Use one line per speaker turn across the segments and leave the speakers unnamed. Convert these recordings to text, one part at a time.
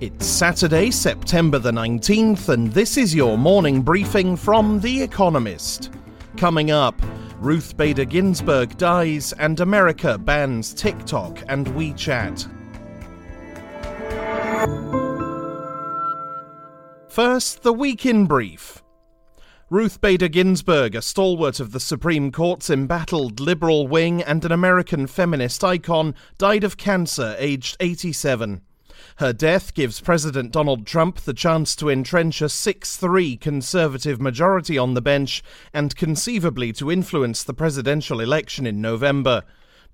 It's Saturday, September the 19th, and this is your morning briefing from The Economist. Coming up, Ruth Bader Ginsburg dies and America bans TikTok and WeChat. First, the week in brief. Ruth Bader Ginsburg, a stalwart of the Supreme Court's embattled liberal wing and an American feminist icon, died of cancer aged 87. Her death gives President Donald Trump the chance to entrench a 6 3 conservative majority on the bench and conceivably to influence the presidential election in November.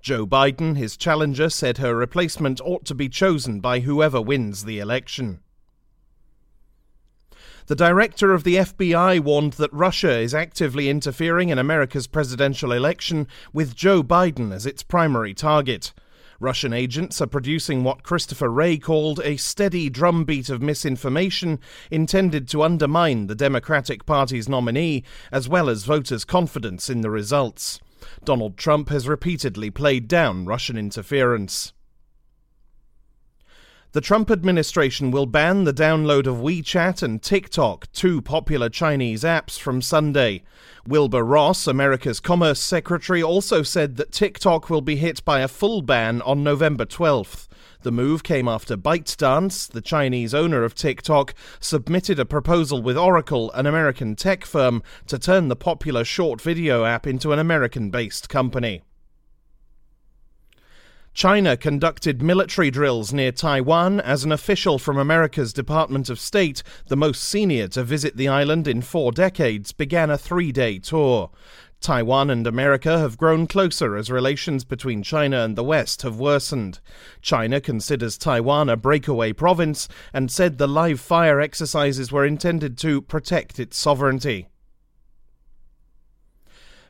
Joe Biden, his challenger, said her replacement ought to be chosen by whoever wins the election. The director of the FBI warned that Russia is actively interfering in America's presidential election with Joe Biden as its primary target. Russian agents are producing what Christopher Wray called a steady drumbeat of misinformation intended to undermine the Democratic Party's nominee, as well as voters' confidence in the results. Donald Trump has repeatedly played down Russian interference. The Trump administration will ban the download of WeChat and TikTok, two popular Chinese apps, from Sunday. Wilbur Ross, America's Commerce Secretary, also said that TikTok will be hit by a full ban on November 12th. The move came after ByteDance, the Chinese owner of TikTok, submitted a proposal with Oracle, an American tech firm, to turn the popular short video app into an American based company. China conducted military drills near Taiwan as an official from America's Department of State, the most senior to visit the island in four decades, began a three day tour. Taiwan and America have grown closer as relations between China and the West have worsened. China considers Taiwan a breakaway province and said the live fire exercises were intended to protect its sovereignty.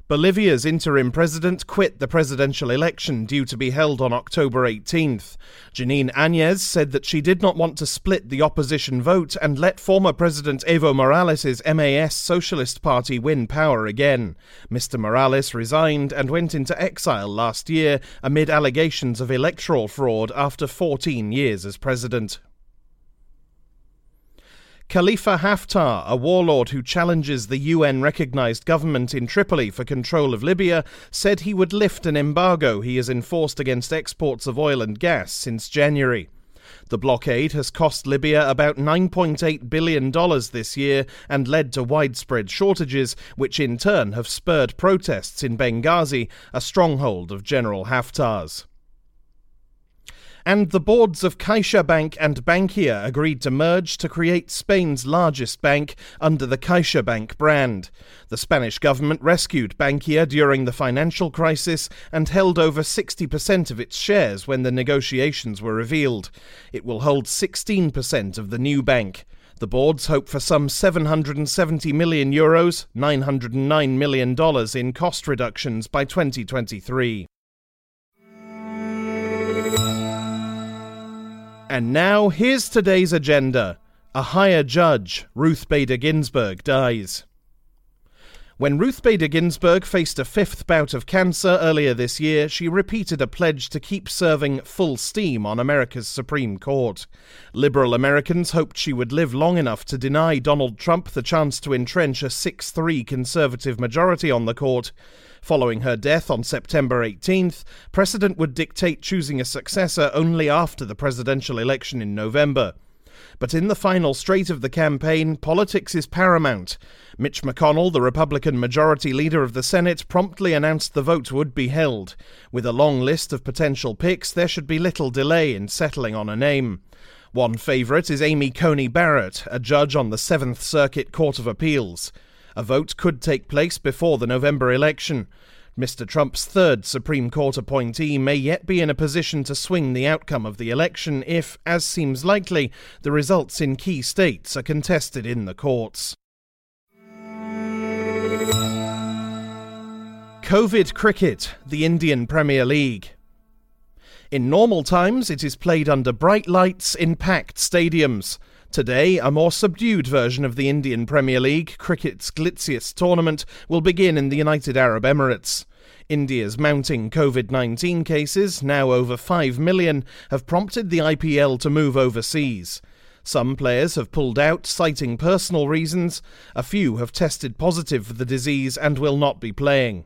Bolivia's interim president quit the presidential election due to be held on October 18th. Janine Áñez said that she did not want to split the opposition vote and let former President Evo Morales' MAS Socialist Party win power again. Mr. Morales resigned and went into exile last year amid allegations of electoral fraud after 14 years as president. Khalifa Haftar, a warlord who challenges the UN recognized government in Tripoli for control of Libya, said he would lift an embargo he has enforced against exports of oil and gas since January. The blockade has cost Libya about $9.8 billion this year and led to widespread shortages, which in turn have spurred protests in Benghazi, a stronghold of General Haftar's and the boards of CaixaBank and Bankia agreed to merge to create Spain's largest bank under the CaixaBank brand. The Spanish government rescued Bankia during the financial crisis and held over 60% of its shares when the negotiations were revealed. It will hold 16% of the new bank. The boards hope for some 770 million euros, $909 million in cost reductions by 2023. And now, here's today's agenda. A higher judge, Ruth Bader Ginsburg, dies. When Ruth Bader Ginsburg faced a fifth bout of cancer earlier this year, she repeated a pledge to keep serving full steam on America's Supreme Court. Liberal Americans hoped she would live long enough to deny Donald Trump the chance to entrench a 6 3 conservative majority on the court. Following her death on September 18th, precedent would dictate choosing a successor only after the presidential election in November. But in the final straight of the campaign, politics is paramount. Mitch McConnell, the Republican majority leader of the Senate, promptly announced the vote would be held. With a long list of potential picks, there should be little delay in settling on a name. One favourite is Amy Coney Barrett, a judge on the Seventh Circuit Court of Appeals. A vote could take place before the November election. Mr. Trump's third Supreme Court appointee may yet be in a position to swing the outcome of the election if, as seems likely, the results in key states are contested in the courts. Covid Cricket, the Indian Premier League. In normal times, it is played under bright lights in packed stadiums. Today, a more subdued version of the Indian Premier League, cricket's glitziest tournament, will begin in the United Arab Emirates. India's mounting COVID 19 cases, now over 5 million, have prompted the IPL to move overseas. Some players have pulled out, citing personal reasons. A few have tested positive for the disease and will not be playing.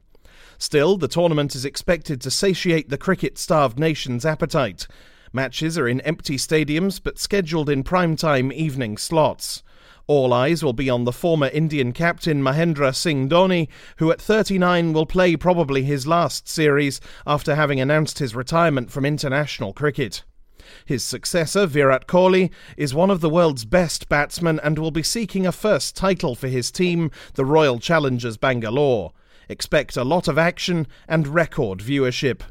Still, the tournament is expected to satiate the cricket starved nation's appetite. Matches are in empty stadiums but scheduled in prime-time evening slots. All eyes will be on the former Indian captain Mahendra Singh Dhoni, who at 39 will play probably his last series after having announced his retirement from international cricket. His successor, Virat Kohli, is one of the world's best batsmen and will be seeking a first title for his team, the Royal Challengers Bangalore. Expect a lot of action and record viewership.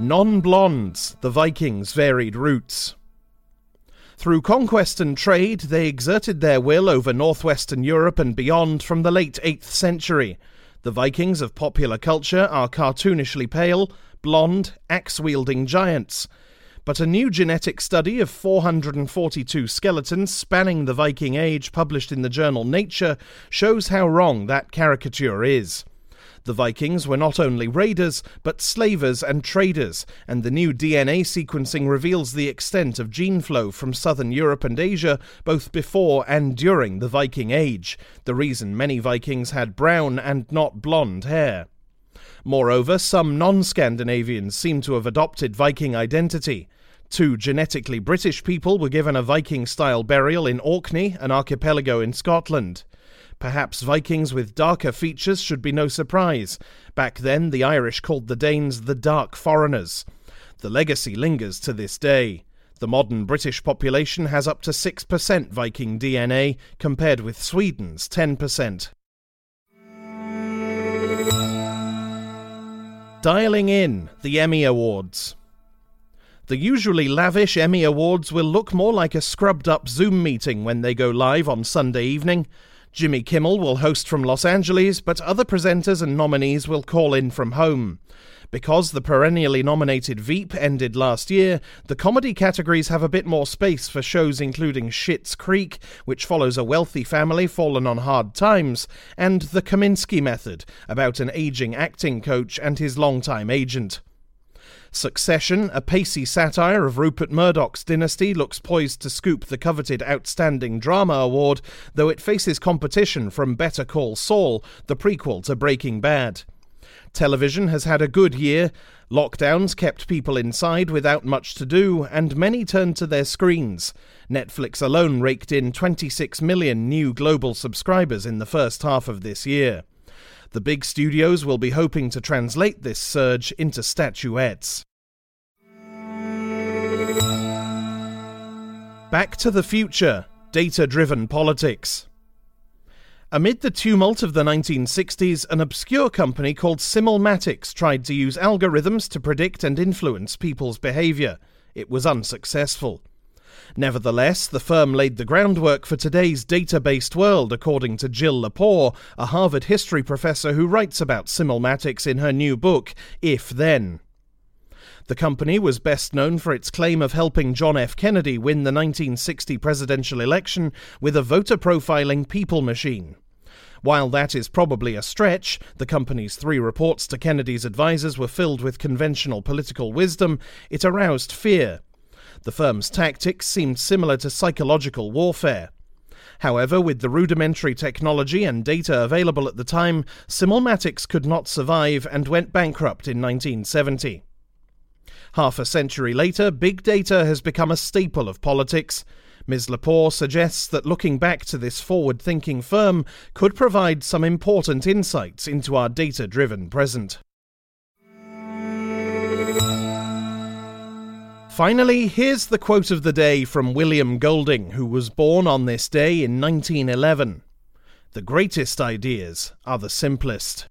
Non blondes, the Vikings' varied routes. Through conquest and trade, they exerted their will over northwestern Europe and beyond from the late 8th century. The Vikings of popular culture are cartoonishly pale, blonde, axe wielding giants. But a new genetic study of 442 skeletons spanning the Viking Age, published in the journal Nature, shows how wrong that caricature is. The Vikings were not only raiders, but slavers and traders, and the new DNA sequencing reveals the extent of gene flow from southern Europe and Asia both before and during the Viking Age, the reason many Vikings had brown and not blonde hair. Moreover, some non Scandinavians seem to have adopted Viking identity. Two genetically British people were given a Viking style burial in Orkney, an archipelago in Scotland. Perhaps Vikings with darker features should be no surprise. Back then, the Irish called the Danes the Dark Foreigners. The legacy lingers to this day. The modern British population has up to 6% Viking DNA, compared with Sweden's 10%. Dialing in the Emmy Awards. The usually lavish Emmy Awards will look more like a scrubbed up Zoom meeting when they go live on Sunday evening. Jimmy Kimmel will host from Los Angeles, but other presenters and nominees will call in from home. Because the perennially nominated Veep ended last year, the comedy categories have a bit more space for shows including Schitt's Creek, which follows a wealthy family fallen on hard times, and The Kominsky Method, about an aging acting coach and his longtime agent. Succession, a pacey satire of Rupert Murdoch's dynasty, looks poised to scoop the coveted Outstanding Drama Award, though it faces competition from Better Call Saul, the prequel to Breaking Bad. Television has had a good year. Lockdowns kept people inside without much to do, and many turned to their screens. Netflix alone raked in 26 million new global subscribers in the first half of this year. The big studios will be hoping to translate this surge into statuettes. Back to the future data driven politics. Amid the tumult of the 1960s, an obscure company called Simulmatics tried to use algorithms to predict and influence people's behavior. It was unsuccessful. Nevertheless, the firm laid the groundwork for today's data based world, according to Jill Lepore, a Harvard history professor who writes about Simulmatics in her new book, If Then. The company was best known for its claim of helping John F. Kennedy win the 1960 presidential election with a voter profiling people machine. While that is probably a stretch, the company's three reports to Kennedy's advisers were filled with conventional political wisdom, it aroused fear. The firm's tactics seemed similar to psychological warfare. However, with the rudimentary technology and data available at the time, Simulmatics could not survive and went bankrupt in 1970. Half a century later, big data has become a staple of politics. Ms. Lepore suggests that looking back to this forward thinking firm could provide some important insights into our data driven present. Finally, here's the quote of the day from William Golding, who was born on this day in 1911. The greatest ideas are the simplest.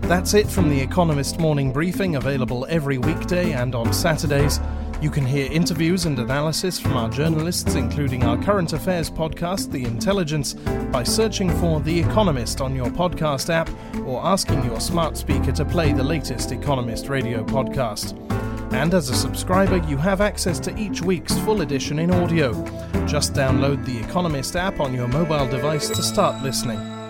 That's it from The Economist Morning Briefing, available every weekday and on Saturdays. You can hear interviews and analysis from our journalists, including our current affairs podcast, The Intelligence, by searching for The Economist on your podcast app or asking your smart speaker to play the latest Economist radio podcast. And as a subscriber, you have access to each week's full edition in audio. Just download the Economist app on your mobile device to start listening.